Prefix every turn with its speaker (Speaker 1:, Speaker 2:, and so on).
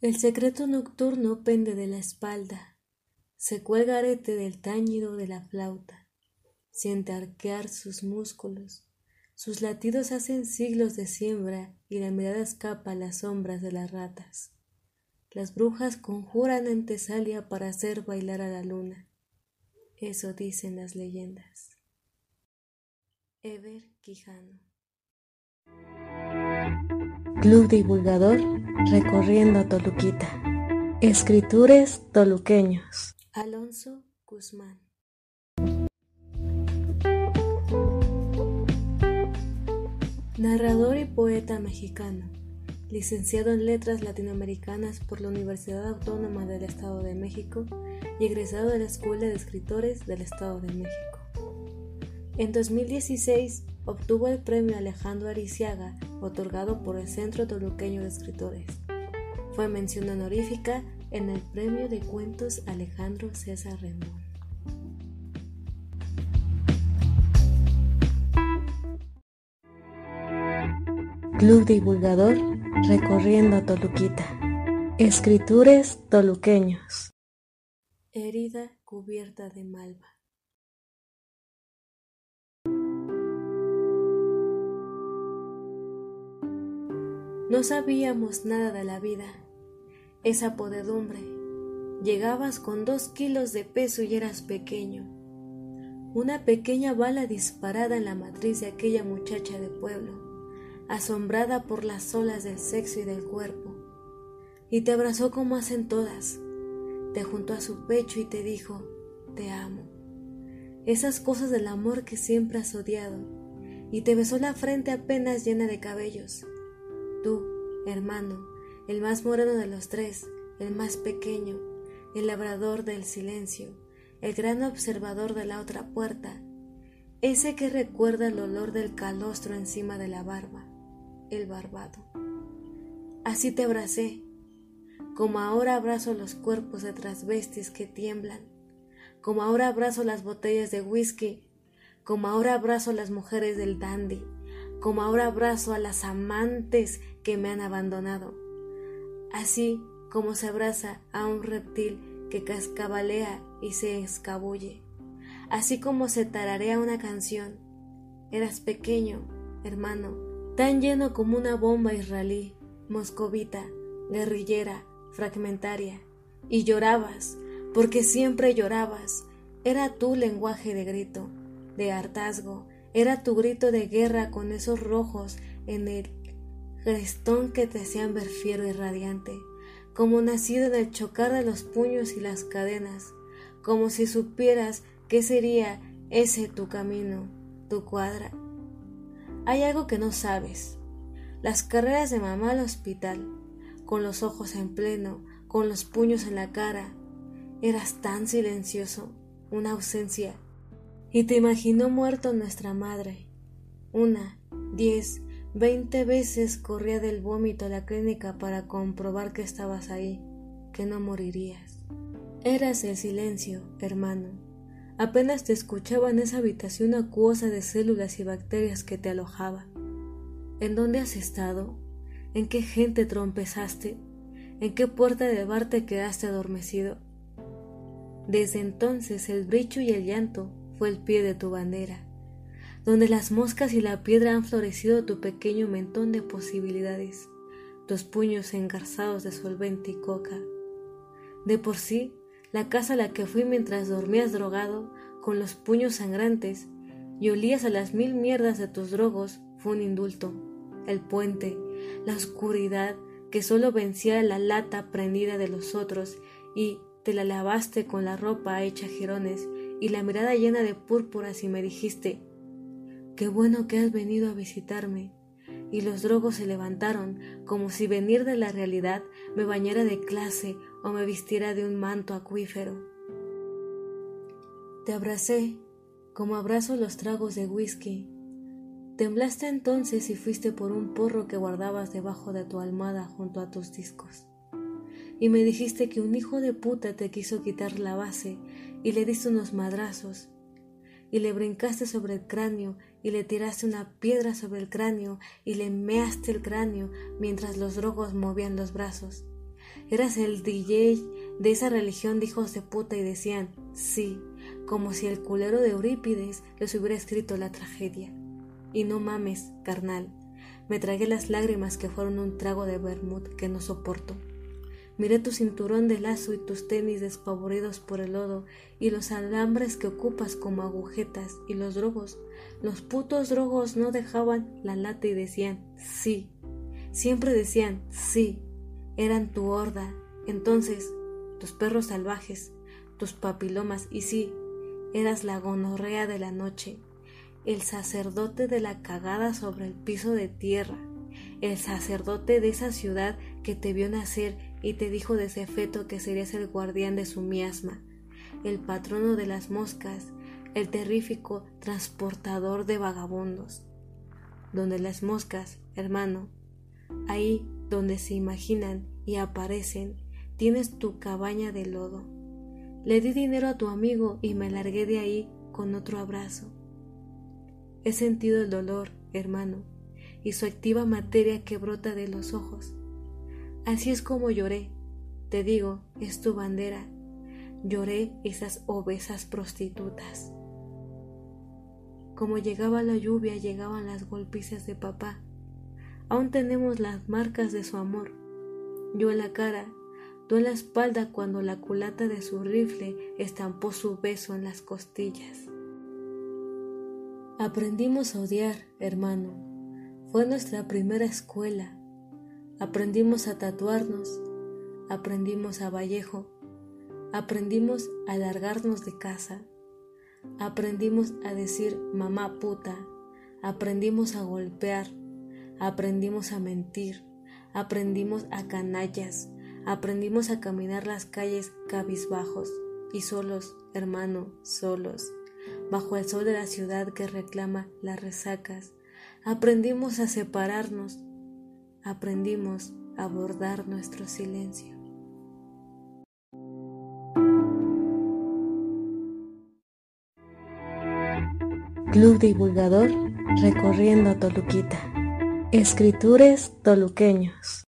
Speaker 1: El secreto nocturno pende de la espalda, se cuelga arete del tañido de la flauta, siente arquear sus músculos, sus latidos hacen siglos de siembra y la mirada escapa a las sombras de las ratas. Las brujas conjuran en Tesalia para hacer bailar a la luna. Eso dicen las leyendas. Ever Quijano.
Speaker 2: Club Divulgador recorriendo Toluquita. Escritores toluqueños.
Speaker 1: Alonso Guzmán. Narrador y poeta mexicano, licenciado en Letras Latinoamericanas por la Universidad Autónoma del Estado de México y egresado de la Escuela de Escritores del Estado de México. En 2016 obtuvo el premio Alejandro Ariciaga, otorgado por el Centro Toluqueño de Escritores. Fue mención honorífica en el Premio de Cuentos Alejandro César Rendón.
Speaker 2: Club Divulgador recorriendo Toluquita. Escritores toluqueños.
Speaker 1: Herida cubierta de malva. No sabíamos nada de la vida, esa podedumbre. Llegabas con dos kilos de peso y eras pequeño. Una pequeña bala disparada en la matriz de aquella muchacha de pueblo asombrada por las olas del sexo y del cuerpo, y te abrazó como hacen todas, te juntó a su pecho y te dijo, te amo. Esas cosas del amor que siempre has odiado, y te besó la frente apenas llena de cabellos. Tú, hermano, el más moreno de los tres, el más pequeño, el labrador del silencio, el gran observador de la otra puerta, ese que recuerda el olor del calostro encima de la barba el barbado. Así te abracé, como ahora abrazo los cuerpos de trasvestis que tiemblan, como ahora abrazo las botellas de whisky, como ahora abrazo las mujeres del dandy, como ahora abrazo a las amantes que me han abandonado, así como se abraza a un reptil que cascabalea y se escabulle, así como se tararea una canción. Eras pequeño, hermano, tan lleno como una bomba israelí, moscovita, guerrillera, fragmentaria, y llorabas, porque siempre llorabas, era tu lenguaje de grito, de hartazgo, era tu grito de guerra con esos rojos en el crestón que te hacían ver fiero y radiante, como nacido del chocar de los puños y las cadenas, como si supieras qué sería ese tu camino, tu cuadra, hay algo que no sabes. Las carreras de mamá al hospital, con los ojos en pleno, con los puños en la cara. Eras tan silencioso, una ausencia. Y te imaginó muerto nuestra madre. Una, diez, veinte veces corría del vómito a la clínica para comprobar que estabas ahí, que no morirías. Eras el silencio, hermano Apenas te escuchaba en esa habitación acuosa de células y bacterias que te alojaba. ¿En dónde has estado? ¿En qué gente trompezaste? ¿En qué puerta de bar te quedaste adormecido? Desde entonces el brillo y el llanto fue el pie de tu bandera, donde las moscas y la piedra han florecido tu pequeño mentón de posibilidades, tus puños engarzados de solvente y coca. De por sí, la casa a la que fui mientras dormías drogado, con los puños sangrantes, y olías a las mil mierdas de tus drogos, fue un indulto. El puente, la oscuridad que solo vencía la lata prendida de los otros, y te la lavaste con la ropa hecha jirones y la mirada llena de púrpuras y me dijiste, qué bueno que has venido a visitarme. Y los drogos se levantaron como si venir de la realidad me bañara de clase o me vistiera de un manto acuífero. Te abracé como abrazo los tragos de whisky. Temblaste entonces y fuiste por un porro que guardabas debajo de tu almada junto a tus discos. Y me dijiste que un hijo de puta te quiso quitar la base y le diste unos madrazos. Y le brincaste sobre el cráneo y le tiraste una piedra sobre el cráneo y le measte el cráneo mientras los drogos movían los brazos Eras el DJ de esa religión de hijos de puta y decían, sí, como si el culero de Eurípides les hubiera escrito la tragedia. Y no mames, carnal, me tragué las lágrimas que fueron un trago de vermut que no soporto. Miré tu cinturón de lazo y tus tenis despavoridos por el lodo y los alambres que ocupas como agujetas y los drogos. Los putos drogos no dejaban la lata y decían sí. Siempre decían sí. Eran tu horda. Entonces, tus perros salvajes, tus papilomas y sí, eras la gonorrea de la noche, el sacerdote de la cagada sobre el piso de tierra, el sacerdote de esa ciudad que te vio nacer y te dijo de ese feto que serías el guardián de su miasma, el patrono de las moscas, el terrífico transportador de vagabundos. Donde las moscas, hermano, ahí donde se imaginan y aparecen, tienes tu cabaña de lodo. Le di dinero a tu amigo y me largué de ahí con otro abrazo. He sentido el dolor, hermano, y su activa materia que brota de los ojos. Así es como lloré. Te digo, es tu bandera. Lloré esas obesas prostitutas. Como llegaba la lluvia, llegaban las golpizas de papá. Aún tenemos las marcas de su amor. Yo en la cara, tú en la espalda cuando la culata de su rifle estampó su beso en las costillas. Aprendimos a odiar, hermano. Fue nuestra primera escuela. Aprendimos a tatuarnos, aprendimos a Vallejo, aprendimos a largarnos de casa, aprendimos a decir mamá puta, aprendimos a golpear, aprendimos a mentir, aprendimos a canallas, aprendimos a caminar las calles cabizbajos y solos, hermano, solos. Bajo el sol de la ciudad que reclama las resacas, aprendimos a separarnos, aprendimos a abordar nuestro silencio.
Speaker 2: Club Divulgador Recorriendo Toluquita. Escritores toluqueños.